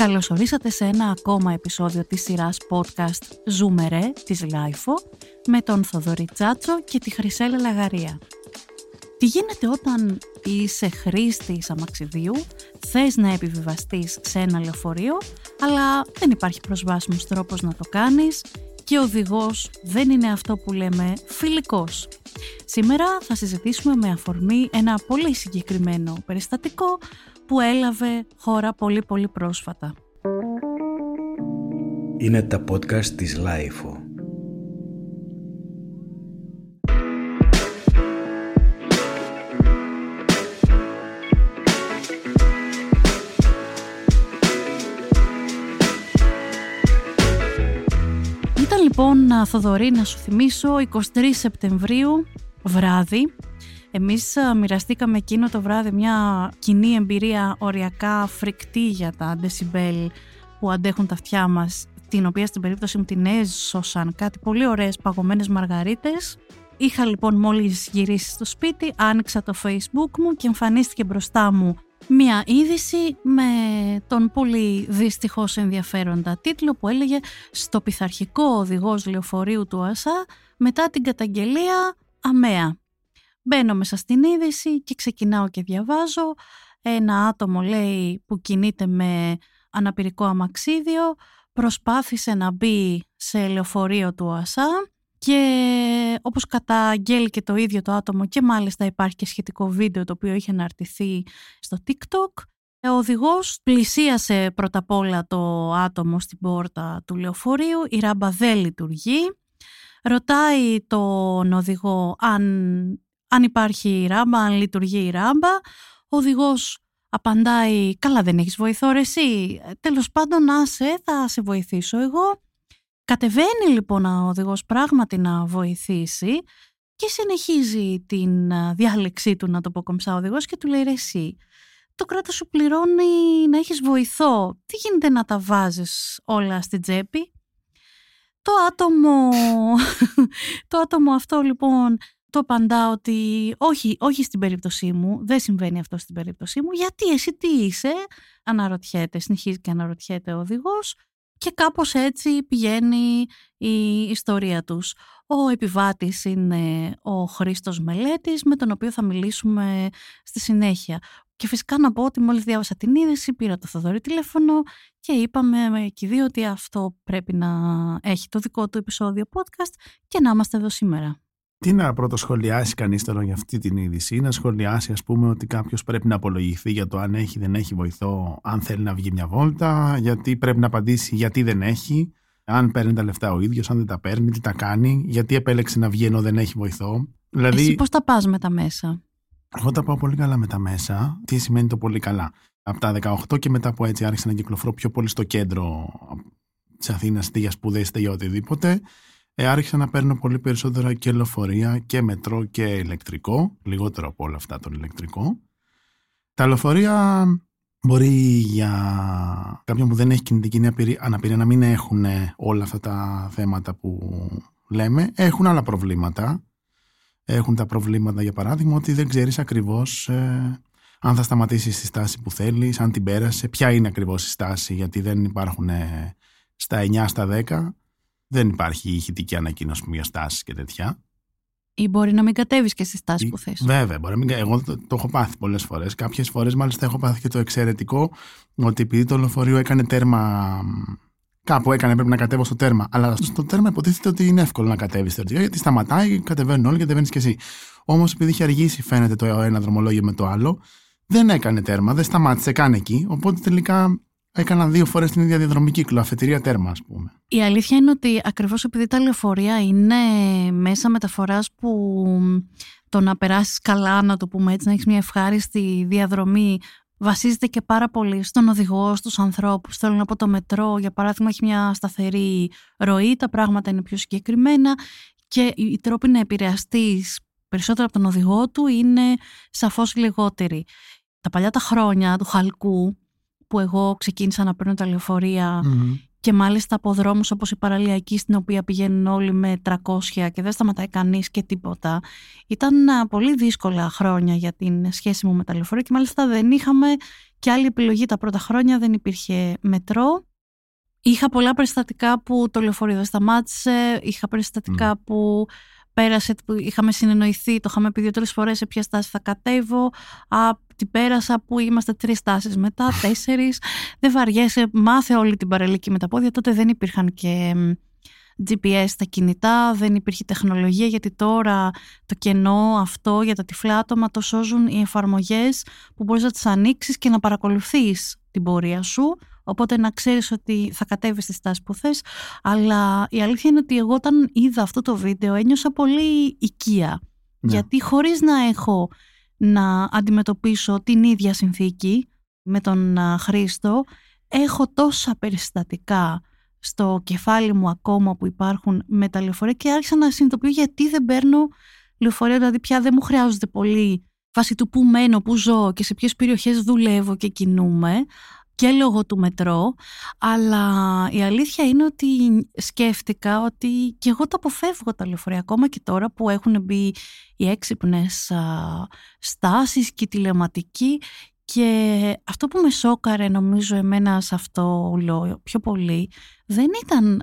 Καλώς ορίσατε σε ένα ακόμα επεισόδιο της σειράς podcast «Ζούμε ρε» της LiFO με τον Θοδωρή Τσάτσο και τη Χρυσέλλα Λαγαρία. Τι γίνεται όταν είσαι χρήστης αμαξιδίου, θες να επιβιβαστείς σε ένα λεωφορείο, αλλά δεν υπάρχει προσβάσιμος τρόπος να το κάνεις και ο οδηγός δεν είναι αυτό που λέμε φιλικός. Σήμερα θα συζητήσουμε με αφορμή ένα πολύ συγκεκριμένο περιστατικό που έλαβε χώρα πολύ πολύ πρόσφατα. Είναι τα podcast της Lifeo. Ήταν λοιπόν, Θοδωρή, να σου θυμίσω, 23 Σεπτεμβρίου, βράδυ, εμείς ε, μοιραστήκαμε εκείνο το βράδυ μια κοινή εμπειρία οριακά φρικτή για τα decibel που αντέχουν τα αυτιά μας, την οποία στην περίπτωση μου την έσωσαν κάτι πολύ ωραίες παγωμένες μαργαρίτες. Είχα λοιπόν μόλις γυρίσει στο σπίτι, άνοιξα το facebook μου και εμφανίστηκε μπροστά μου μια είδηση με τον πολύ δυστυχώς ενδιαφέροντα τίτλο που έλεγε «Στο πειθαρχικό οδηγός λεωφορείου του ΑΣΑ μετά την καταγγελία αμαία». Μπαίνω μέσα στην είδηση και ξεκινάω και διαβάζω. Ένα άτομο λέει που κινείται με αναπηρικό αμαξίδιο προσπάθησε να μπει σε λεωφορείο του ΟΑΣΑ και όπως καταγγέλει και το ίδιο το άτομο και μάλιστα υπάρχει και σχετικό βίντεο το οποίο είχε αναρτηθεί στο TikTok ο οδηγός πλησίασε πρώτα απ' όλα το άτομο στην πόρτα του λεωφορείου, η ράμπα δεν λειτουργεί. Ρωτάει τον οδηγό αν αν υπάρχει η ράμπα, αν λειτουργεί η ράμπα. Ο οδηγός απαντάει «Καλά δεν έχεις βοηθό ρε εσύ, τέλος πάντων άσε, θα σε βοηθήσω εγώ». Κατεβαίνει λοιπόν ο οδηγός πράγματι να βοηθήσει και συνεχίζει την διάλεξή του να το πω κομψά ο οδηγός και του λέει «Ρε εσύ, το κράτος σου πληρώνει να έχεις βοηθό, τι γίνεται να τα βάζεις όλα στην τσέπη». Το άτομο, το άτομο αυτό λοιπόν το απαντά ότι όχι, όχι στην περίπτωσή μου, δεν συμβαίνει αυτό στην περίπτωσή μου, γιατί εσύ τι είσαι, αναρωτιέται, συνεχίζει και αναρωτιέται ο οδηγός και κάπως έτσι πηγαίνει η ιστορία τους. Ο επιβάτης είναι ο Χρήστος Μελέτης, με τον οποίο θα μιλήσουμε στη συνέχεια. Και φυσικά να πω ότι μόλις διάβασα την είδηση, πήρα το Θοδωρή τηλέφωνο και είπαμε και δύο ότι αυτό πρέπει να έχει το δικό του επεισόδιο podcast και να είμαστε εδώ σήμερα. Τι να πρώτο σχολιάσει κανείς τώρα για αυτή την είδηση, ή να σχολιάσει, ας πούμε, ότι κάποιος πρέπει να απολογηθεί για το αν έχει δεν έχει βοηθό, αν θέλει να βγει μια βόλτα, γιατί πρέπει να απαντήσει γιατί δεν έχει, αν παίρνει τα λεφτά ο ίδιος, αν δεν τα παίρνει, τι τα κάνει, γιατί επέλεξε να βγει ενώ δεν έχει βοηθό. Δηλαδή, Εσύ πώς τα πας με τα μέσα; Εγώ τα πάω πολύ καλά με τα μέσα. Τι σημαίνει το πολύ καλά; Από τα 18 και μετά που έτσι άρχισα να κυκλοφορώ πιο πολύ στο κέντρο της Αθήνας, είτε για σπουδέ είτε για οτιδήποτε ε, άρχισα να παίρνω πολύ περισσότερα και λεωφορεία και μετρό και ηλεκτρικό, λιγότερο από όλα αυτά το ηλεκτρικό. Τα λεωφορεία μπορεί για κάποιον που δεν έχει κινητική αναπηρία να μην έχουν όλα αυτά τα θέματα που λέμε. Έχουν άλλα προβλήματα. Έχουν τα προβλήματα για παράδειγμα ότι δεν ξέρεις ακριβώς ε, αν θα σταματήσεις στη στάση που θέλεις, αν την πέρασε, ποια είναι ακριβώς η στάση γιατί δεν υπάρχουν ε, στα 9 στα 10 δεν υπάρχει ηχητική ανακοίνωση μια στάση και τέτοια. Ή μπορεί να μην κατέβεις και στη στάση που θες. Βέβαια, μπορεί να μην... Εγώ το, το έχω πάθει πολλές φορές. Κάποιες φορές, μάλιστα, έχω πάθει και το εξαιρετικό ότι επειδή το λεωφορείο έκανε τέρμα. Κάπου έκανε, πρέπει να κατέβω στο τέρμα. Αλλά στο τέρμα υποτίθεται ότι είναι εύκολο να κατέβεις στο γιατί σταματάει, κατεβαίνουν όλοι και κατεβαίνεις κι εσύ. Όμως, επειδή είχε αργήσει, φαίνεται το ένα δρομολόγιο με το άλλο, δεν έκανε τέρμα, δεν σταμάτησε καν εκεί. Οπότε τελικά Έκανα δύο φορές την ίδια διαδρομή κύκλο, αφετηρία τέρμα, ας πούμε. Η αλήθεια είναι ότι ακριβώς επειδή τα λεωφορεία είναι μέσα μεταφοράς που το να περάσεις καλά, να το πούμε έτσι, να έχεις μια ευχάριστη διαδρομή, βασίζεται και πάρα πολύ στον οδηγό, στους ανθρώπους. Θέλω να πω το μετρό, για παράδειγμα, έχει μια σταθερή ροή, τα πράγματα είναι πιο συγκεκριμένα και οι τρόποι να επηρεαστείς περισσότερο από τον οδηγό του είναι σαφώς λιγότεροι. Τα παλιά τα χρόνια του χαλκού, που εγώ ξεκίνησα να παίρνω τα λεωφορεια και μάλιστα από δρόμους όπως η παραλιακή στην οποία πηγαίνουν όλοι με 300 και δεν σταματάει κανείς και τίποτα. Ήταν πολύ δύσκολα χρόνια για την σχέση μου με τα λεωφορεία και μάλιστα δεν είχαμε και άλλη επιλογή τα πρώτα χρόνια, δεν υπήρχε μετρό. Είχα πολλά περιστατικά που το λεωφορείο δεν σταμάτησε, είχα περιστατικά που πέρασε, που είχαμε συνεννοηθεί, το είχαμε πει δύο-τρεις φορές σε ποια στάση θα κατέβω. Α, την πέρασα που είμαστε τρεις στάσει μετά, τέσσερις. Δεν βαριέσαι, μάθε όλη την παρελίκη με τα πόδια. Τότε δεν υπήρχαν και GPS στα κινητά, δεν υπήρχε τεχνολογία γιατί τώρα το κενό αυτό για τα τυφλά άτομα το σώζουν οι εφαρμογές που μπορείς να τις ανοίξεις και να παρακολουθείς την πορεία σου Οπότε να ξέρεις ότι θα κατέβεις στη στάση που θες. Αλλά η αλήθεια είναι ότι εγώ όταν είδα αυτό το βίντεο ένιωσα πολύ οικία. Ναι. Γιατί χωρίς να έχω να αντιμετωπίσω την ίδια συνθήκη με τον Χρήστο, έχω τόσα περιστατικά στο κεφάλι μου ακόμα που υπάρχουν με τα λεωφορεία και άρχισα να συνειδητοποιώ γιατί δεν παίρνω λεωφορεία, δηλαδή πια δεν μου χρειάζονται πολύ βάσει του που μένω, που ζω και σε ποιες περιοχές δουλεύω και κινούμαι και λόγω του μετρό, αλλά η αλήθεια είναι ότι σκέφτηκα ότι και εγώ το αποφεύγω τα λεωφορεία. Ακόμα και τώρα που έχουν μπει οι έξυπνες στάσεις και η τηλεματική και αυτό που με σόκαρε νομίζω εμένα σε αυτό λέω πιο πολύ δεν ήταν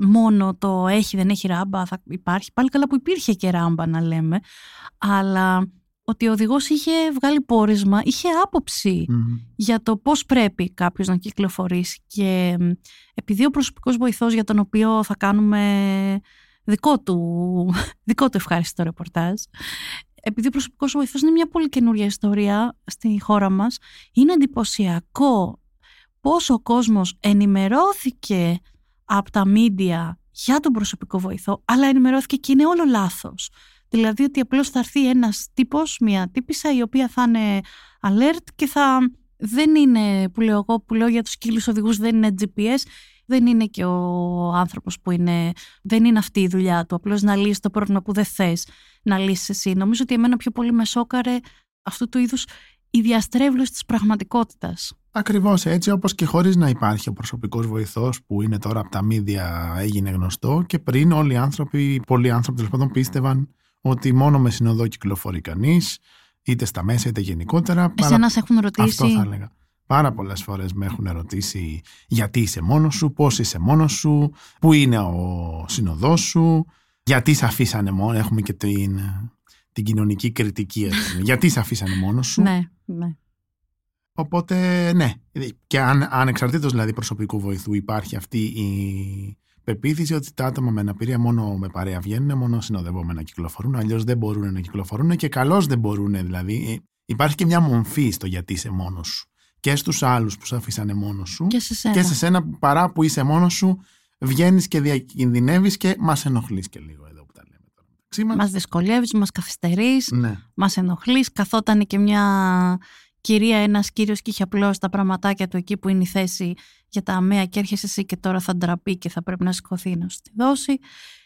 μόνο το έχει δεν έχει ράμπα θα υπάρχει πάλι καλά που υπήρχε και ράμπα να λέμε αλλά ότι ο οδηγός είχε βγάλει πόρισμα, είχε για το πώς πρέπει κάποιος να κυκλοφορήσει και επειδή ο προσωπικός βοηθός για τον οποίο θα κάνουμε δικό του, δικό του ευχάριστο ρεπορτάζ επειδή ο προσωπικός βοηθός είναι μια πολύ καινούρια ιστορία στη χώρα μας είναι εντυπωσιακό πώς ο κόσμος ενημερώθηκε από τα μίντια για τον προσωπικό βοηθό αλλά ενημερώθηκε και είναι όλο λάθος Δηλαδή ότι απλώς θα έρθει ένας τύπος, μια τύπησα η οποία θα είναι alert και θα δεν είναι που λέω εγώ που λέω για τους κύλους οδηγούς δεν είναι GPS δεν είναι και ο άνθρωπος που είναι δεν είναι αυτή η δουλειά του. Απλώς να λύσεις το πρόβλημα που δεν θες να λύσεις εσύ. Νομίζω ότι εμένα πιο πολύ με σόκαρε αυτού του είδους η διαστρέβλωση της πραγματικότητας. Ακριβώς έτσι όπως και χωρίς να υπάρχει ο προσωπικός βοηθός που είναι τώρα από τα μίδια έγινε γνωστό και πριν όλοι οι άνθρωποι, πολλοί άνθρωποι τέλος πάντων πίστευαν ότι μόνο με συνοδό κυκλοφορεί κανείς, είτε στα μέσα είτε γενικότερα. Εσένας σε έχουν ρωτήσει. Αυτό θα έλεγα. Πάρα πολλές φορές με έχουν ρωτήσει γιατί είσαι μόνος σου, πώς είσαι μόνος σου, πού είναι ο συνοδός σου, γιατί σε αφήσανε μόνο. Έχουμε και την, την κοινωνική κριτική. γιατί σε αφήσανε μόνος σου. Ναι, ναι. Οπότε, ναι. Και αν, ανεξαρτήτως δηλαδή προσωπικού βοηθού υπάρχει αυτή η πεποίθηση ότι τα άτομα με αναπηρία μόνο με παρέα βγαίνουν, μόνο συνοδευόμενα κυκλοφορούν, αλλιώς δεν μπορούν να κυκλοφορούν και καλώς δεν μπορούν. Δηλαδή, ε, υπάρχει και μια μομφή στο γιατί είσαι μόνος σου. Και στους άλλους που σε αφήσανε μόνος σου. Και σε σένα. Και σε σένα παρά που είσαι μόνος σου, βγαίνεις και διακινδυνεύεις και μας ενοχλείς και λίγο εδώ που τα λέμε τώρα. Μας δυσκολεύεις, μας καθυστερείς, ναι. μας ενοχλείς. Καθόταν και μια κυρία, ένας κύριος και είχε απλώς τα πραγματάκια του εκεί που είναι η θέση για τα αμαία και έρχεσαι εσύ και τώρα θα ντραπεί και θα πρέπει να σηκωθεί να σου τη δώσει.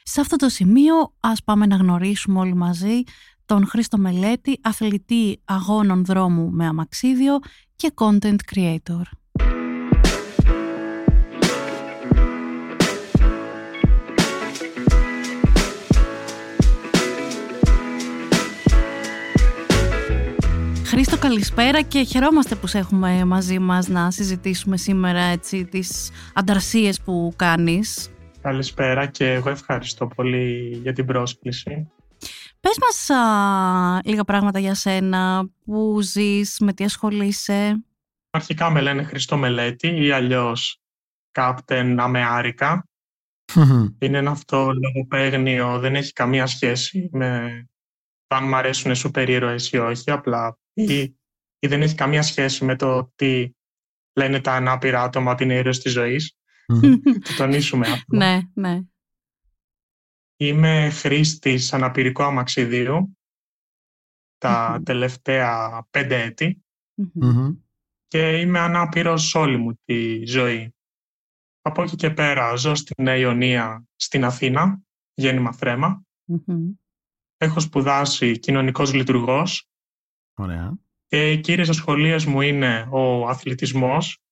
Σε αυτό το σημείο ας πάμε να γνωρίσουμε όλοι μαζί τον Χρήστο Μελέτη, αθλητή αγώνων δρόμου με αμαξίδιο και content creator. Χρήστο καλησπέρα και χαιρόμαστε που σε έχουμε μαζί μας να συζητήσουμε σήμερα έτσι, τις ανταρσίες που κάνεις. Καλησπέρα και εγώ ευχαριστώ πολύ για την πρόσκληση. Πες μας λίγα πράγματα για σένα, που ζεις, με τι ασχολείσαι; Αρχικά με λένε Χρήστο Μελέτη ή αλλιώς Κάπτεν Αμεάρικα. Είναι ένα αυτό λογοπαίγνιο, δεν έχει καμία σχέση με αν μου αρέσουν σούπερ ήρωες ή όχι, απλά ή, ή δεν έχει καμία σχέση με το τι λένε τα ανάπηρα άτομα ότι είναι ήρωες της ζωής. το τονίσουμε αυτό. Ναι, ναι. Είμαι χρήστης αναπηρικού αμαξιδίου τα τελευταία πέντε έτη και είμαι ανάπηρος όλη μου τη ζωή. Από εκεί και πέρα ζω στην Ιωνία στην Αθήνα, γέννημα Έχω σπουδάσει κοινωνικός λειτουργός. Ωραία. Και οι κύριες ασχολίες μου είναι ο αθλητισμός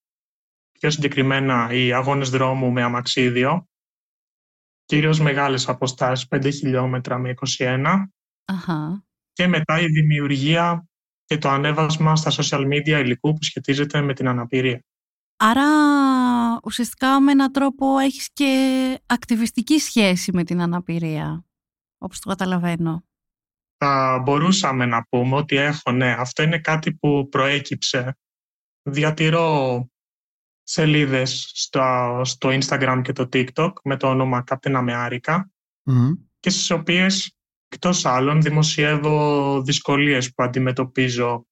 πιο συγκεκριμένα οι αγώνες δρόμου με αμαξίδιο, κυρίως μεγάλες αποστάσεις, 5 χιλιόμετρα με 21, Αχα. και μετά η δημιουργία και το ανέβασμα στα social media υλικού που σχετίζεται με την αναπηρία. Άρα ουσιαστικά με έναν τρόπο έχεις και ακτιβιστική σχέση με την αναπηρία, όπως το καταλαβαίνω. Θα μπορούσαμε να πούμε ότι έχω, ναι, αυτό είναι κάτι που προέκυψε. Διατηρώ σελίδες στο, στο Instagram και το TikTok με το όνομα Captain America και στις οποίες εκτός άλλων δημοσιεύω δυσκολίες που αντιμετωπίζω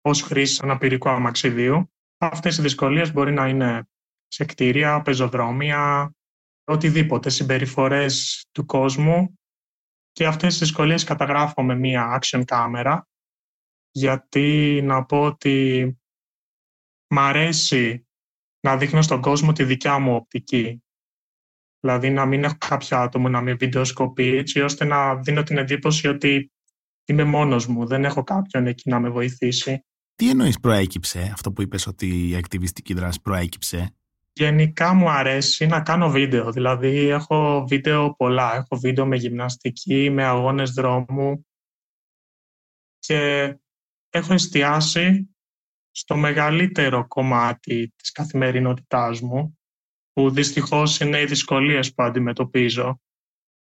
ως χρήση αναπηρικού αμαξιδίου. Αυτές οι δυσκολίες μπορεί να είναι σε κτίρια, πεζοδρόμια, οτιδήποτε, συμπεριφορές του κόσμου και αυτές τις δυσκολίες καταγράφω με μία action κάμερα γιατί να πω ότι μ' αρέσει να δείχνω στον κόσμο τη δικιά μου οπτική. Δηλαδή να μην έχω κάποιο άτομο να με βιντεοσκοπεί έτσι ώστε να δίνω την εντύπωση ότι είμαι μόνος μου, δεν έχω κάποιον εκεί να με βοηθήσει. Τι εννοείς προέκυψε αυτό που είπες ότι η ακτιβιστική δράση προέκυψε; Γενικά μου αρέσει να κάνω βίντεο, δηλαδή έχω βίντεο πολλά, έχω βίντεο με γυμναστική, με αγώνες δρόμου και έχω εστιάσει στο μεγαλύτερο κομμάτι της καθημερινότητάς μου, που δυστυχώς είναι οι δυσκολίες που αντιμετωπίζω.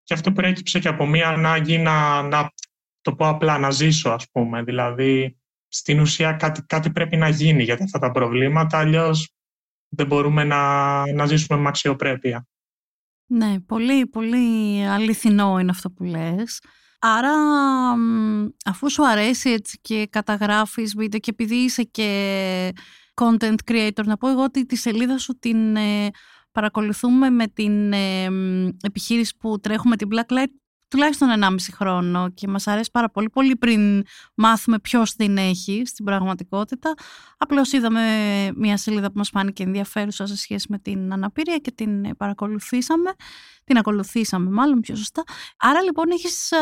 Και αυτό προέκυψε και από μία ανάγκη να, να το πω απλά, να ζήσω ας πούμε. Δηλαδή, στην ουσία κάτι, κάτι πρέπει να γίνει για αυτά τα προβλήματα, αλλιώς δεν μπορούμε να, να ζήσουμε με αξιοπρέπεια. Ναι, πολύ, πολύ αληθινό είναι αυτό που λες. Άρα, αφού σου αρέσει έτσι και καταγράφεις βίντεο και επειδή είσαι και content creator, να πω εγώ ότι τη σελίδα σου την ε, παρακολουθούμε με την ε, επιχείρηση που τρέχουμε την Blacklight τουλάχιστον 1,5 χρόνο και μας αρέσει πάρα πολύ, πολύ πριν μάθουμε ποιος την έχει στην πραγματικότητα. Απλώς είδαμε μια σελίδα που μας φάνηκε ενδιαφέρουσα σε σχέση με την αναπηρία και την παρακολουθήσαμε. Την ακολουθήσαμε μάλλον πιο σωστά. Άρα λοιπόν έχεις,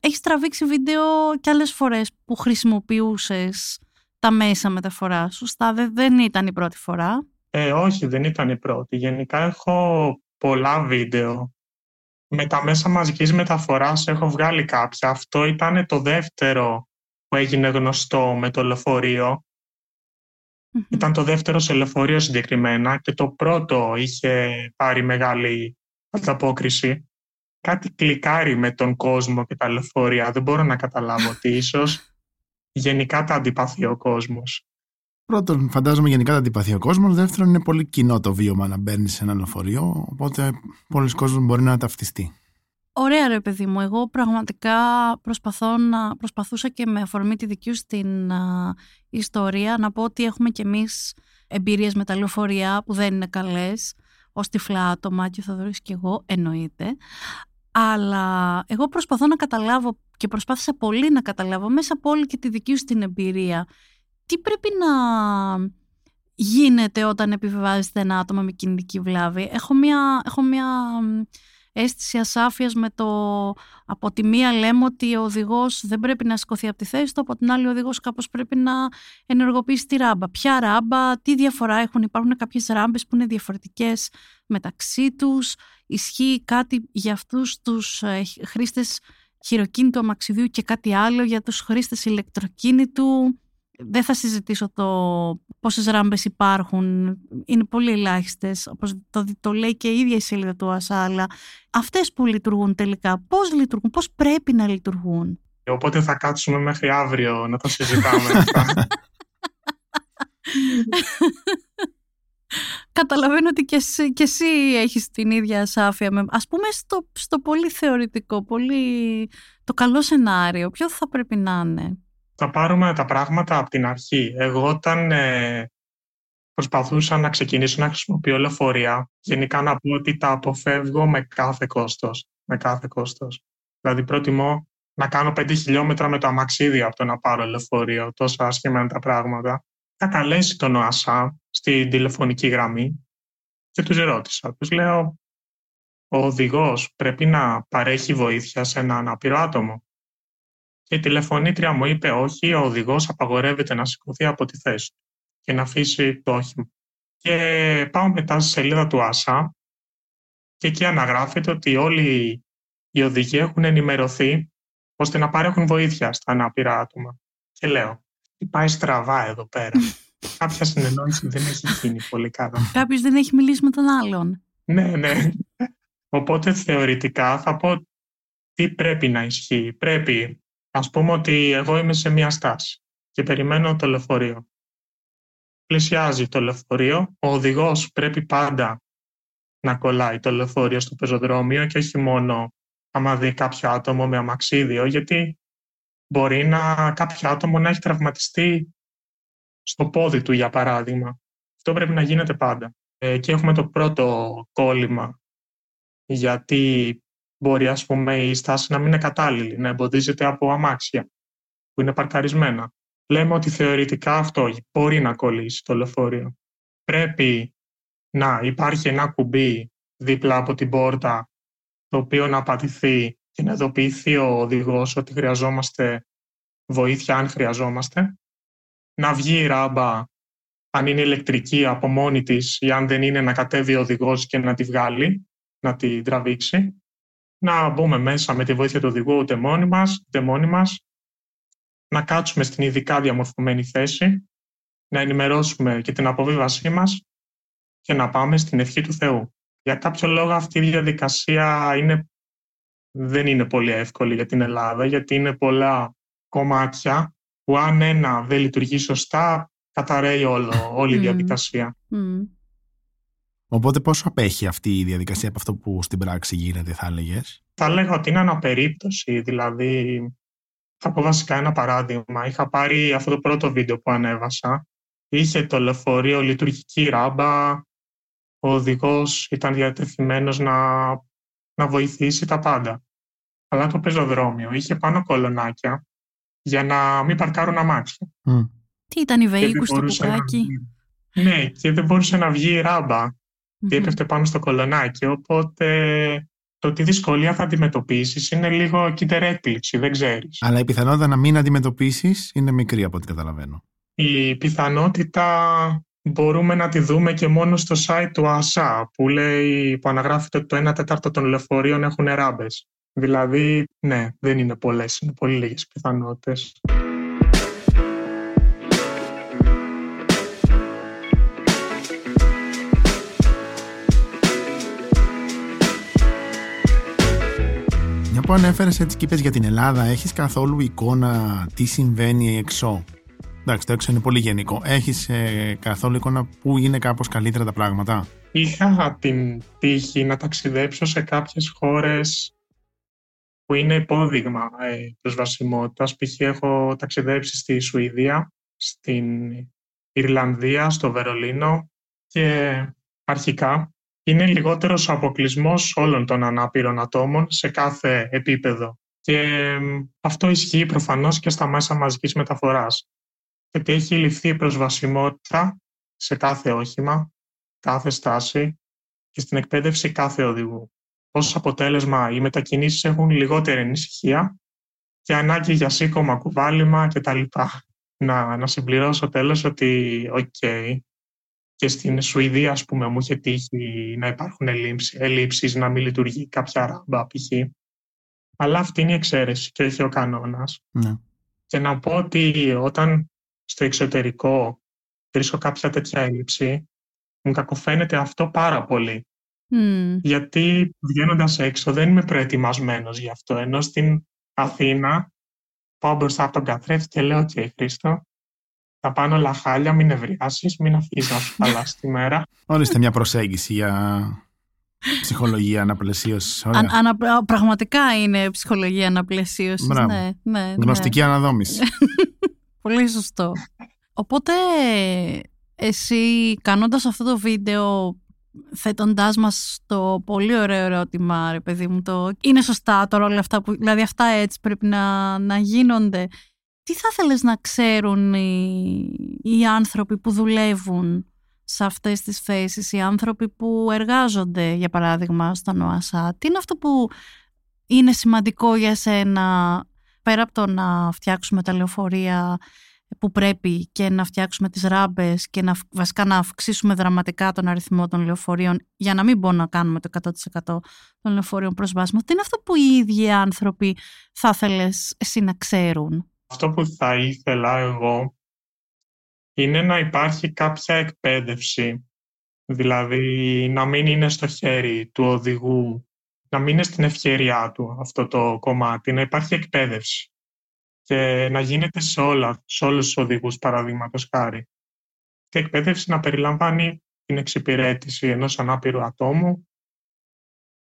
έχεις τραβήξει βίντεο και άλλες φορές που χρησιμοποιούσες τα μέσα μεταφοράς. Σωστά, δεν, δεν ήταν η πρώτη φορά; Ε, όχι, δεν ήταν η πρώτη. Γενικά έχω πολλά βίντεο με τα μέσα μαζικής μεταφοράς έχω βγάλει κάποια. Αυτό ήταν το δεύτερο που έγινε γνωστό με το λεωφορείο. Ήταν το δεύτερο σε λεωφορείο συγκεκριμένα και το πρώτο είχε πάρει μεγάλη ανταπόκριση. Κάτι κλικάρει με τον κόσμο και τα λεωφορεία. Δεν μπορώ να καταλάβω ότι ίσως γενικά τα αντιπαθεί ο κόσμος. Πρώτον, φαντάζομαι γενικά τα αντιπαθεί ο κόσμος. Δεύτερον, είναι πολύ κοινό το βίωμα να μπαίνεις σε ένα λεωφορείο. Οπότε, πολλοί κόσμοι μπορεί να ταυτιστεί. Ωραία ρε παιδί μου, εγώ πραγματικά προσπαθώ να, προσπαθούσα και με αφορμή τη δική σου την ιστορία να πω ότι έχουμε κι εμείς εμπειρίες με τα λεωφορεία που δεν είναι καλές ως τυφλά άτομα και θα δωρείς κι εγώ εννοείται αλλά εγώ προσπαθώ να καταλάβω και προσπάθησα πολύ να καταλάβω μέσα από όλη και τη δική σου την εμπειρία τι πρέπει να γίνεται όταν επιβιβάζεται ένα άτομο με κινητική βλάβη; Έχω μια, έχω μια αίσθηση ασάφειας με το από τη μία λέμε ότι ο οδηγός δεν πρέπει να σηκωθεί από τη θέση του, από την άλλη ο οδηγός κάπως πρέπει να ενεργοποιήσει τη ράμπα. Ποια ράμπα, τι διαφορά έχουν, υπάρχουν κάποιες ράμπες που είναι διαφορετικές μεταξύ τους, ισχύει κάτι για αυτούς τους ε, χρήστες χειροκίνητου αμαξιδίου και κάτι άλλο για τους χρήστες ηλεκτροκίνητου; Δεν θα συζητήσω το πόσες ράμπες υπάρχουν, είναι πολύ ελάχιστες, όπως το, το λέει και η ίδια η σελίδα του ΑΣΑ, αλλά αυτές που λειτουργούν τελικά, πώς λειτουργούν, πώς πρέπει να λειτουργούν. Οπότε θα κάτσουμε μέχρι αύριο να τα συζητάμε αυτά. Καταλαβαίνω ότι και εσύ, και εσύ έχεις την ίδια ασάφεια. Με, ας πούμε στο, στο πολύ θεωρητικό, πολύ, το καλό σενάριο, ποιο θα πρέπει να είναι; Θα πάρουμε τα πράγματα από την αρχή. Εγώ όταν ε, προσπαθούσα να ξεκινήσω να χρησιμοποιώ λεωφορεία, γενικά να πω ότι τα αποφεύγω με κάθε κόστος. Με κάθε κόστος. Δηλαδή προτιμώ να κάνω 5 χιλιόμετρα με το αμαξίδι από το να πάρω λεωφορείο, τόσο άσχημα είναι τα πράγματα. Θα καλέσει τον ΟΑΣΑ στην τηλεφωνική γραμμή και τους ρώτησα. Τους λέω, ο οδηγός πρέπει να παρέχει βοήθεια σε ένα ανάπηρο άτομο. Και η τηλεφωνήτρια μου είπε όχι, ο οδηγός απαγορεύεται να σηκωθεί από τη θέση και να αφήσει το όχημα. Και πάω μετά στη σελίδα του ΆΣΑ και εκεί αναγράφεται ότι όλοι οι οδηγοί έχουν ενημερωθεί ώστε να παρέχουν βοήθεια στα ανάπηρα άτομα. Και λέω, τι πάει στραβά εδώ πέρα. Κάποια συνεννόηση δεν έχει γίνει πολύ καλά. Κάποιος δεν έχει μιλήσει με τον άλλον. Ναι, ναι. Οπότε θεωρητικά θα πω τι πρέπει να ισχύει. Πρέπει, ας πούμε ότι εγώ είμαι σε μια στάση και περιμένω το λεωφορείο. Πλησιάζει το λεωφορείο, ο οδηγός πρέπει πάντα να κολλάει το λεωφορείο στο πεζοδρόμιο και όχι μόνο άμα δει κάποιο άτομο με αμαξίδιο, γιατί μπορεί να, κάποιο άτομο να έχει τραυματιστεί στο πόδι του, για παράδειγμα. Αυτό πρέπει να γίνεται πάντα. Ε, και έχουμε το πρώτο κόλλημα, γιατί μπορεί ας πούμε η στάση να μην είναι κατάλληλη, να εμποδίζεται από αμάξια που είναι παρκαρισμένα. Λέμε ότι θεωρητικά αυτό μπορεί να κολλήσει το λεωφορείο. Πρέπει να υπάρχει ένα κουμπί δίπλα από την πόρτα το οποίο να πατηθεί και να ειδοποιηθεί ο οδηγός ότι χρειαζόμαστε βοήθεια αν χρειαζόμαστε. Να βγει η ράμπα αν είναι ηλεκτρική από μόνη της ή αν δεν είναι να κατέβει ο οδηγός και να τη βγάλει, να τη τραβήξει. Να μπούμε μέσα με τη βοήθεια του οδηγού ούτε μόνοι μας, ούτε μόνοι μας. Να κάτσουμε στην ειδικά διαμορφωμένη θέση, να ενημερώσουμε και την αποβίβασή μας και να πάμε στην ευχή του Θεού. Για κάποιο λόγο αυτή η διαδικασία είναι, δεν είναι πολύ εύκολη για την Ελλάδα, γιατί είναι πολλά κομμάτια που αν ένα δεν λειτουργεί σωστά, καταραίει όλο, όλη η διαδικασία. Οπότε πόσο απέχει αυτή η διαδικασία από αυτό που στην πράξη γίνεται, θα έλεγες; Θα λέγα ότι είναι αναπερίπτωση, δηλαδή θα πω βασικά ένα παράδειγμα. Είχα πάρει αυτό το πρώτο βίντεο που ανέβασα. Είχε το λεωφορείο λειτουργική ράμπα, ο οδηγός ήταν διατεθειμένος να, να βοηθήσει τα πάντα. Αλλά το πεζοδρόμιο είχε πάνω κολονάκια για να μην παρκάρουν αμάξια. Mm. Τι ήταν η Βεϊκού στο πουκάκι. Ναι, και δεν μπορούσε να βγει η ράμπα. Mm-hmm. Και έπεφτε πάνω στο κολονάκι. Οπότε το τι δυσκολία θα αντιμετωπίσεις είναι λίγο κυτερέκπληξη, δεν ξέρεις. Αλλά η πιθανότητα να μην αντιμετωπίσεις είναι μικρή από ό,τι καταλαβαίνω. Η πιθανότητα μπορούμε να τη δούμε και μόνο στο site του ΑΣΑ που λέει, που αναγράφεται ότι το 1 τέταρτο των λεωφορείων έχουν ράμπες. Δηλαδή, ναι, δεν είναι πολλές, είναι πολύ λίγες πιθανότητες. Μια που ανέφερες έτσι και είπες για την Ελλάδα, έχεις καθόλου εικόνα τι συμβαίνει εξώ; Εντάξει, το έξω είναι πολύ γενικό. Έχεις ε, καθόλου εικόνα που είναι κάπως καλύτερα τα πράγματα; Είχα την τύχη να ταξιδέψω σε κάποιες χώρες που είναι υπόδειγμα ε, προσβασιμότητας. Π.χ. έχω ταξιδέψει στη Σουηδία, στην Ιρλανδία, στο Βερολίνο και αρχικά είναι λιγότερος ο αποκλεισμός όλων των ανάπηρων ατόμων σε κάθε επίπεδο. Και αυτό ισχύει προφανώς και στα μέσα μαζικής μεταφοράς γιατί έχει ληφθεί η προσβασιμότητα σε κάθε όχημα, κάθε στάση και στην εκπαίδευση κάθε οδηγού. Ως αποτέλεσμα, οι μετακινήσεις έχουν λιγότερη ανησυχία και ανάγκη για σήκωμα, κουβάλιμα κτλ. Να, να συμπληρώσω τέλος ότι, οκ, και στην Σουηδία, ας πούμε, μου είχε τύχει να υπάρχουν ελλείψεις, να μην λειτουργεί κάποια ράμπα, π.χ. Αλλά αυτή είναι η εξαίρεση και όχι ο κανόνας. Ναι. Και να πω ότι όταν στο εξωτερικό βρίσκω κάποια τέτοια έλλειψη, μου κακοφαίνεται αυτό πάρα πολύ. Γιατί βγαίνοντας έξω δεν είμαι προετοιμασμένος γι' αυτό. Ενώ στην Αθήνα πάω μπροστά από τον καθρέφτη και λέω «ΟΚ, Χρήστο, θα πάνε όλα χάλια, μην ευριάσεις, μην αφήσεις να σου χαλάσει τη μέρα». Ορίστε μια προσέγγιση για ψυχολογία αναπλαισίωσης. Αν, ανα, πραγματικά είναι ψυχολογία αναπλαισίωσης. Ναι, ναι, ναι, Γνωστική αναδόμηση. Πολύ σωστό. Οπότε εσύ κάνοντας αυτό το βίντεο θέτοντάς μας το πολύ ωραίο ερώτημα ρε παιδί μου το είναι σωστά τώρα όλα αυτά που δηλαδή αυτά έτσι πρέπει να, να γίνονται τι θα θέλεις να ξέρουν οι, οι άνθρωποι που δουλεύουν σε αυτές τις θέσεις οι άνθρωποι που εργάζονται για παράδειγμα στον ΟΑΣΑ; Τι είναι αυτό που είναι σημαντικό για σένα πέρα από το να φτιάξουμε τα λεωφορεία που πρέπει και να φτιάξουμε τις ράμπες και να, βασικά να αυξήσουμε δραματικά τον αριθμό των λεωφορείων για να μην μπορούμε να κάνουμε το 100% των λεωφορείων προσβάσιμο. Τι είναι αυτό που οι ίδιοι άνθρωποι θα ήθελες εσύ να ξέρουν; Αυτό που θα ήθελα εγώ είναι να υπάρχει κάποια εκπαίδευση. Δηλαδή να μην είναι στο χέρι του οδηγού, να μην είναι στην ευκαιρία του αυτό το κομμάτι, να υπάρχει εκπαίδευση και να γίνεται σε, όλα, σε όλους τους οδηγούς παραδείγματος χάρη. Και εκπαίδευση να περιλαμβάνει την εξυπηρέτηση ενός ανάπηρου ατόμου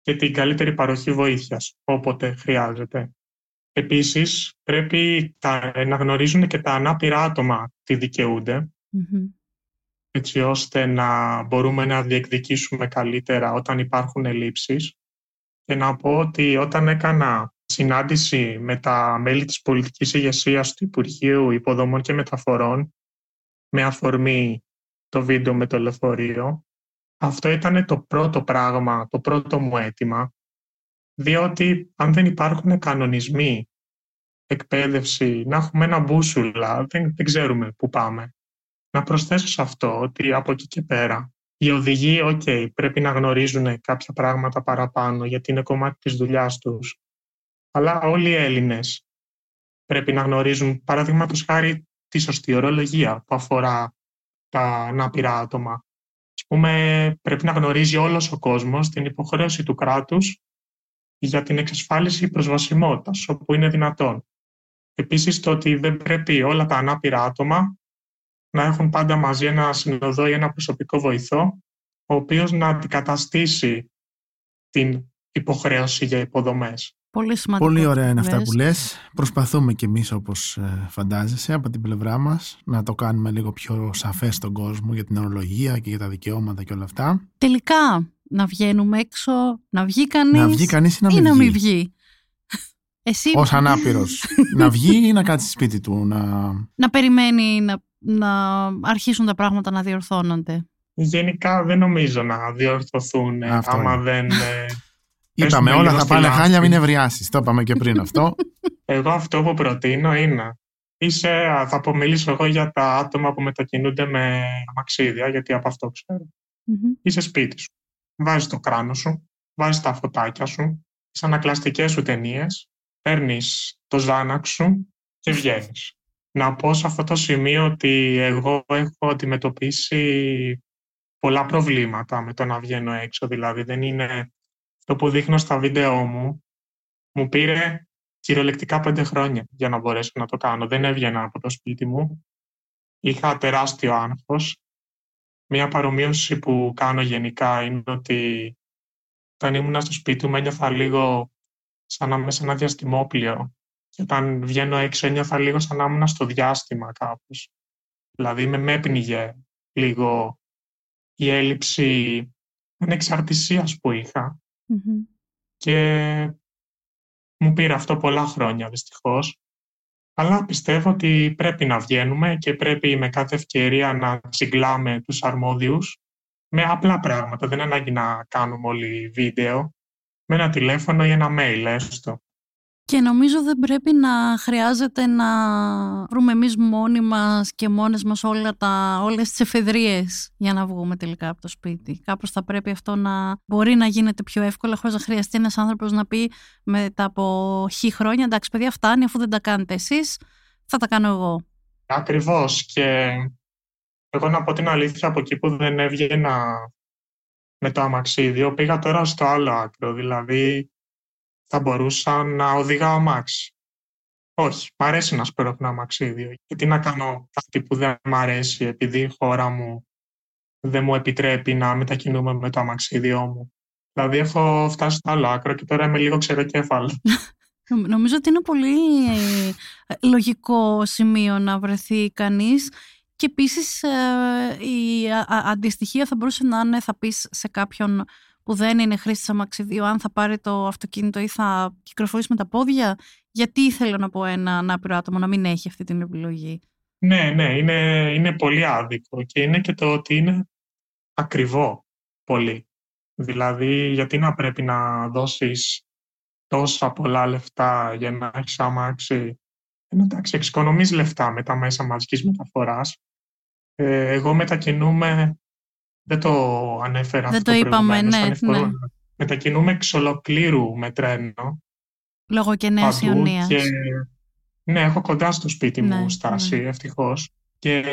και την καλύτερη παροχή βοήθειας όποτε χρειάζεται. Επίσης, πρέπει να γνωρίζουν και τα ανάπηρα άτομα τι δικαιουνται έτσι ώστε να μπορούμε να διεκδικήσουμε καλύτερα όταν υπάρχουν ελλείψεις. Και να πω ότι όταν έκανα συνάντηση με τα μέλη της πολιτικής ηγεσίας του Υπουργείου Υποδομών και Μεταφορών με αφορμή το βίντεο με το λεωφορείο, αυτό ήταν το πρώτο πράγμα, το πρώτο μου αίτημα, διότι αν δεν υπάρχουν κανονισμοί, εκπαίδευση, να έχουμε ένα μπούσουλα, δεν, δεν ξέρουμε πού πάμε. Να προσθέσω σε αυτό ότι από εκεί και πέρα οι οδηγοί, ok, πρέπει να γνωρίζουν κάποια πράγματα παραπάνω γιατί είναι κομμάτι της δουλειάς τους. Αλλά όλοι οι Έλληνες πρέπει να γνωρίζουν, παραδείγματος χάρη, τη σωστή ορολογία που αφορά τα ανάπηρα άτομα. Ας πούμε, πρέπει να γνωρίζει όλος ο κόσμος την υποχρέωση του κράτους για την εξασφάλιση προσβασιμότητας, όπου είναι δυνατόν. Επίσης, το ότι δεν πρέπει όλα τα ανάπηρα άτομα να έχουν πάντα μαζί ένα συνοδό ή ένα προσωπικό βοηθό, ο οποίος να αντικαταστήσει την υποχρέωση για υποδομές. Πολύ σημαντικό. Πολύ ωραία είναι αυτά που λες. Προσπαθούμε κι εμείς όπως ε, φαντάζεσαι από την πλευρά μας να το κάνουμε λίγο πιο σαφές στον κόσμο για την ορολογία και για τα δικαιώματα και όλα αυτά. Τελικά να βγαίνουμε έξω, να βγει κανείς, να βγει κανείς ή να μην, να βγει; βγει; Εσύ... Ως ανάπηρος. να βγει ή να κάτσει σπίτι του. Να, να περιμένει να, να αρχίσουν τα πράγματα να διορθώνονται. Γενικά δεν νομίζω να διορθωθούν Αυτό άμα δεν... Ε, Είπαμε όλα θα πάνε χάλια, μην ευρειάσει. Το είπαμε και πριν αυτό. εγώ αυτό που προτείνω είναι Είσαι, θα απομιλήσω εγώ για τα άτομα που μετακινούνται με αμαξίδια, γιατί από αυτό Είσαι σπίτι σου. Βάζεις το κράνο σου, βάζεις τα φωτάκια σου, τις ανακλαστικές σου ταινίες, παίρνεις το ζάναξ σου και βγαίνεις. Να πω σε αυτό το σημείο ότι εγώ έχω αντιμετωπίσει πολλά προβλήματα με το να βγαίνω έξω. Δηλαδή δεν είναι το που δείχνω στα βίντεό μου, μου πήρε κυριολεκτικά πέντε χρόνια για να μπορέσω να το κάνω. Δεν έβγαινα από το σπίτι μου. Είχα τεράστιο άγχος. Μία παρομοίωση που κάνω γενικά είναι ότι όταν ήμουν στο σπίτι μου ένιωθα λίγο σαν να είμαι σε ένα διαστημόπλαιο. Και όταν βγαίνω έξω ένιωθα λίγο σαν να ήμουν στο διάστημα κάπως. Δηλαδή με έπνιγε λίγο η έλλειψη ανεξαρτησίας που είχα και μου πήρε αυτό πολλά χρόνια δυστυχώς. Αλλά πιστεύω ότι πρέπει να βγαίνουμε και πρέπει με κάθε ευκαιρία να τσιγκλάμε τους αρμόδιους με απλά πράγματα. Δεν ανάγκη να κάνουμε όλοι βίντεο με ένα τηλέφωνο ή ένα mail έστω. Και νομίζω δεν πρέπει να χρειάζεται να βρούμε εμείς μόνοι μας και μόνες μας όλα τα, όλες τις εφεδρίες για να βγούμε τελικά από το σπίτι. Κάπως θα πρέπει αυτό να μπορεί να γίνεται πιο εύκολα χωρίς να χρειαστεί ένας άνθρωπος να πει μετά από χι χρόνια εντάξει παιδιά φτάνει αφού δεν τα κάνετε εσείς θα τα κάνω εγώ. Ακριβώς και εγώ να πω την αλήθεια από εκεί που δεν έβγαινα με το αμαξίδιο πήγα τώρα στο άλλο άκρο δηλαδή θα μπορούσα να οδηγάω αμάξι. Όχι, μ' αρέσει να σπρώχνω αμαξίδιο. Γιατί να κάνω κάτι που δεν μ' αρέσει επειδή η χώρα μου δεν μου επιτρέπει να μετακινούμε με το αμαξίδιό μου. Δηλαδή έχω φτάσει στο άλλο άκρο και τώρα είμαι λίγο ξεροκέφαλο. Νομίζω ότι είναι πολύ ε, λογικό σημείο να βρεθεί κανείς και επίσης ε, η αντιστοιχεία θα μπορούσε να είναι, θα πεις σε κάποιον που δεν είναι χρήστη αμαξιδίου, αν θα πάρει το αυτοκίνητο ή θα κυκλοφορήσει με τα πόδια. Γιατί ήθελε να πω ένα ανάπηρο άτομο να μην έχει αυτή την επιλογή; Ναι, ναι, είναι, είναι πολύ άδικο και είναι και το ότι είναι ακριβό πολύ. Δηλαδή, γιατί να πρέπει να δώσεις τόσα πολλά λεφτά για να έχεις αμάξι Εντάξει, εξοικονομείς λεφτά με τα μέσα μαζικής μεταφοράς. Ε, εγώ μετακινούμε, δεν το ανέφερα δεν αυτό το είπαμε, ναι, ναι. Μετακινούμε εξ ολοκλήρου με τρένο. Λόγω και νέας ιονίας. Και, ναι, έχω κοντά στο σπίτι μου ναι, στάση, ναι. ευτυχώς. Και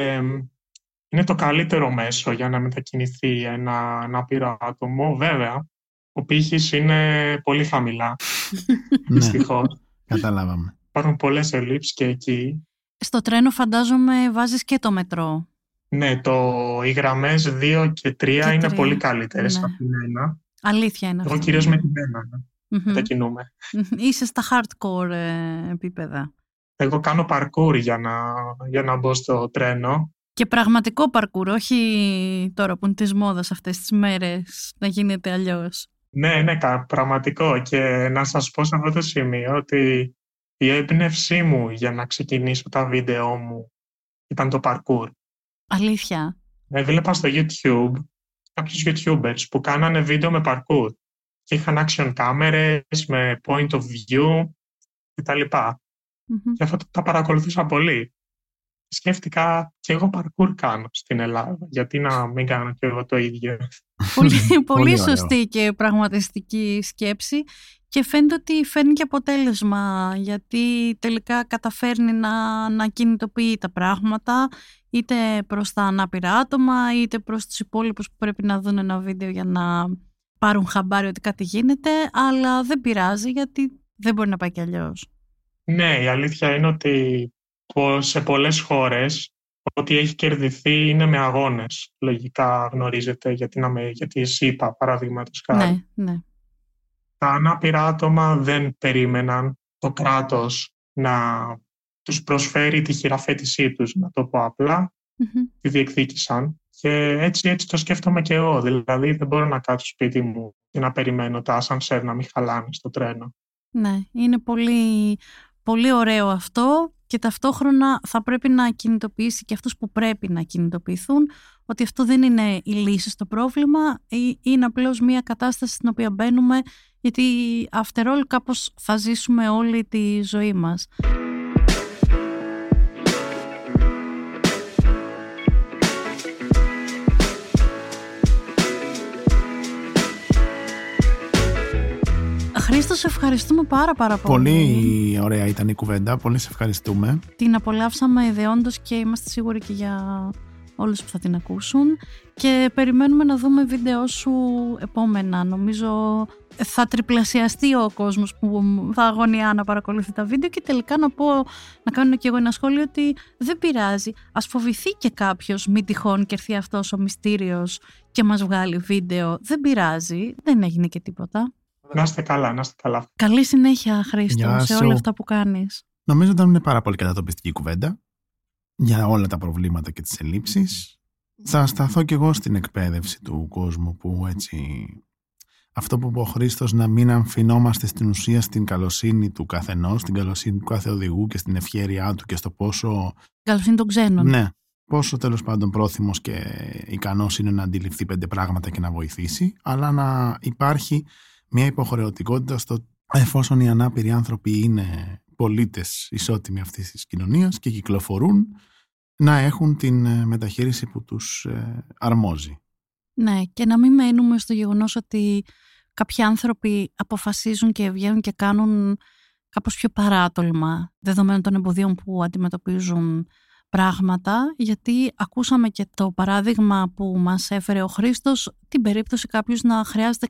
είναι το καλύτερο μέσο για να μετακινηθεί ένα ανάπηρο άτομο. Βέβαια, ο πύχης είναι πολύ χαμηλά, ναι, δυστυχώς. Καταλάβαμε. Υπάρχουν πολλές ελλείψεις και εκεί. Στο τρένο φαντάζομαι βάζεις και το μετρό. Ναι, το, οι γραμμές 2 και 3 είναι πολύ καλύτερες ναι. από την 1. Αλήθεια είναι Εγώ κυρίως με την 1 mm-hmm. μετακινούμε. Είσαι στα hardcore ε, επίπεδα. Εγώ κάνω parkour για να, για να μπω στο τρένο. Και πραγματικό parkour, όχι τώρα που είναι της μόδας αυτές τις μέρες να γίνεται αλλιώς. Ναι, ναι, πραγματικό. Και να σας πω σε αυτό το σημείο ότι η έμπνευσή μου για να ξεκινήσω τα βίντεό μου ήταν το parkour. Αλήθεια. Έβλεπα στο YouTube κάποιους YouTubers που κάνανε βίντεο με parkour και είχαν action κάμερες με point of view κτλ. Mm-hmm. Και αυτό τα παρακολουθούσα πολύ. Σκέφτηκα και εγώ parkour κάνω στην Ελλάδα. Γιατί να μην κάνω και εγώ το ίδιο. Πολύ, πολύ σωστή και πραγματιστική σκέψη και φαίνεται ότι φέρνει και αποτέλεσμα γιατί τελικά καταφέρνει να, να κινητοποιεί τα πράγματα είτε προς τα ανάπηρα άτομα είτε προς τους υπόλοιπους που πρέπει να δουν ένα βίντεο για να πάρουν χαμπάρι ότι κάτι γίνεται αλλά δεν πειράζει γιατί δεν μπορεί να πάει κι αλλιώς. Ναι, η αλήθεια είναι ότι σε πολλές χώρες ό,τι έχει κερδιθεί είναι με αγώνες. Λογικά γνωρίζετε γιατί, να με, γιατί εσύ είπα παραδείγματος χάρη. Ναι, ναι τα ανάπηρα άτομα δεν περίμεναν το κράτος να τους προσφέρει τη χειραφέτησή τους, να το πω απλά, τη διεκδίκησαν. Και έτσι, έτσι το σκέφτομαι και εγώ. Δηλαδή δεν μπορώ να κάτσω σπίτι μου και να περιμένω τα ασανσέρ να μην χαλάνε στο τρένο. Ναι, είναι πολύ, πολύ ωραίο αυτό και ταυτόχρονα θα πρέπει να κινητοποιήσει και αυτούς που πρέπει να κινητοποιηθούν ότι αυτό δεν είναι η λύση στο πρόβλημα, είναι απλώς μια κατάσταση στην οποία μπαίνουμε γιατί after all κάπως θα ζήσουμε όλη τη ζωή μας. Χρήστος, σε ευχαριστούμε πάρα πάρα πολύ. Πολύ ωραία ήταν η κουβέντα, πολύ σε ευχαριστούμε. Την απολαύσαμε ιδεόντως και είμαστε σίγουροι και για όλους που θα την ακούσουν και περιμένουμε να δούμε βίντεο σου επόμενα. Νομίζω θα τριπλασιαστεί ο κόσμος που θα αγωνιά να παρακολουθεί τα βίντεο και τελικά να πω, να κάνω και εγώ ένα σχόλιο ότι δεν πειράζει. Ας φοβηθεί και κάποιος μη τυχόν και έρθει αυτός ο μυστήριος και μας βγάλει βίντεο. Δεν πειράζει, δεν έγινε και τίποτα. Να είστε καλά, να είστε καλά. Καλή συνέχεια Χρήστο σε όλα αυτά που κάνεις. Νομίζω ότι ήταν πάρα πολύ κατατοπιστική κουβέντα για όλα τα προβλήματα και τις ελλείψεις. Θα σταθώ κι εγώ στην εκπαίδευση του κόσμου που έτσι... Αυτό που είπε ο Χρήστος να μην αμφινόμαστε στην ουσία στην καλοσύνη του καθενός, στην καλοσύνη του κάθε οδηγού και στην ευχέρειά του και στο πόσο... Καλοσύνη των ξένων. Ναι. Πόσο τέλος πάντων πρόθυμος και ικανός είναι να αντιληφθεί πέντε πράγματα και να βοηθήσει, αλλά να υπάρχει μια υποχρεωτικότητα στο εφόσον οι ανάπηροι άνθρωποι είναι πολίτες ισότιμοι αυτής της κοινωνίας και κυκλοφορούν να έχουν την ε, μεταχείριση που τους ε, αρμόζει. Ναι, και να μην μένουμε στο γεγονός ότι κάποιοι άνθρωποι αποφασίζουν και βγαίνουν και κάνουν κάπως πιο παράτολμα δεδομένων των εμποδίων που αντιμετωπίζουν πράγματα, γιατί ακούσαμε και το παράδειγμα που μας έφερε ο Χρήστος, την περίπτωση κάποιους να χρειάζεται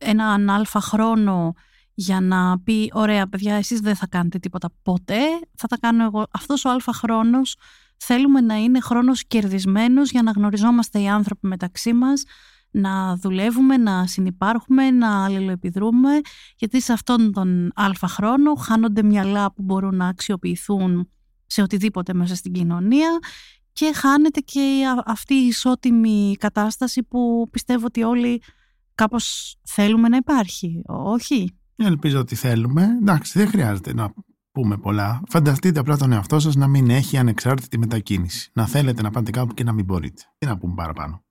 έναν αλφα χρόνο για να πει ωραία παιδιά εσείς δεν θα κάνετε τίποτα ποτέ, θα τα κάνω εγώ. Αυτός ο αλφα χρόνος θέλουμε να είναι χρόνος κερδισμένος για να γνωριζόμαστε οι άνθρωποι μεταξύ μας, να δουλεύουμε, να συνεπάρχουμε, να αλληλοεπιδρούμε, γιατί σε αυτόν τον αλφα χρόνο χάνονται μυαλά που μπορούν να αξιοποιηθούν σε οτιδήποτε μέσα στην κοινωνία και χάνεται και αυτή η ισότιμη κατάσταση που πιστεύω ότι όλοι κάπως θέλουμε να υπάρχει, όχι; Ελπίζω ότι θέλουμε. Εντάξει, δεν χρειάζεται να πούμε πολλά. Φανταστείτε απλά τον εαυτό σας να μην έχει ανεξάρτητη μετακίνηση. Να θέλετε να πάτε κάπου και να μην μπορείτε. Τι να πούμε παραπάνω;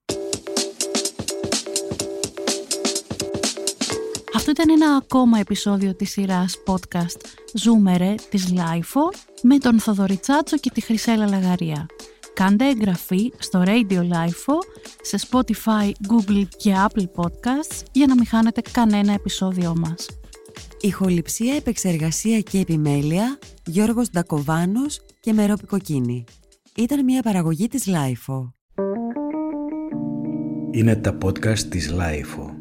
Αυτό ήταν ένα ακόμα επεισόδιο της σειράς podcast «Ζούμε ρε» της LiFO με τον Θοδωρή Τσάτσο και τη Χρυσέλλα Λαγαρία. Κάντε εγγραφή στο Radio LiFO, σε Spotify, Google και Apple Podcasts για να μην χάνετε κανένα επεισόδιο μας. Ηχοληψία, επεξεργασία και επιμέλεια Γιώργος Ντακοβάνος και Μερόπη Κοκκίνη. Ήταν μια παραγωγή της LiFO. Είναι τα podcast της Lifeo.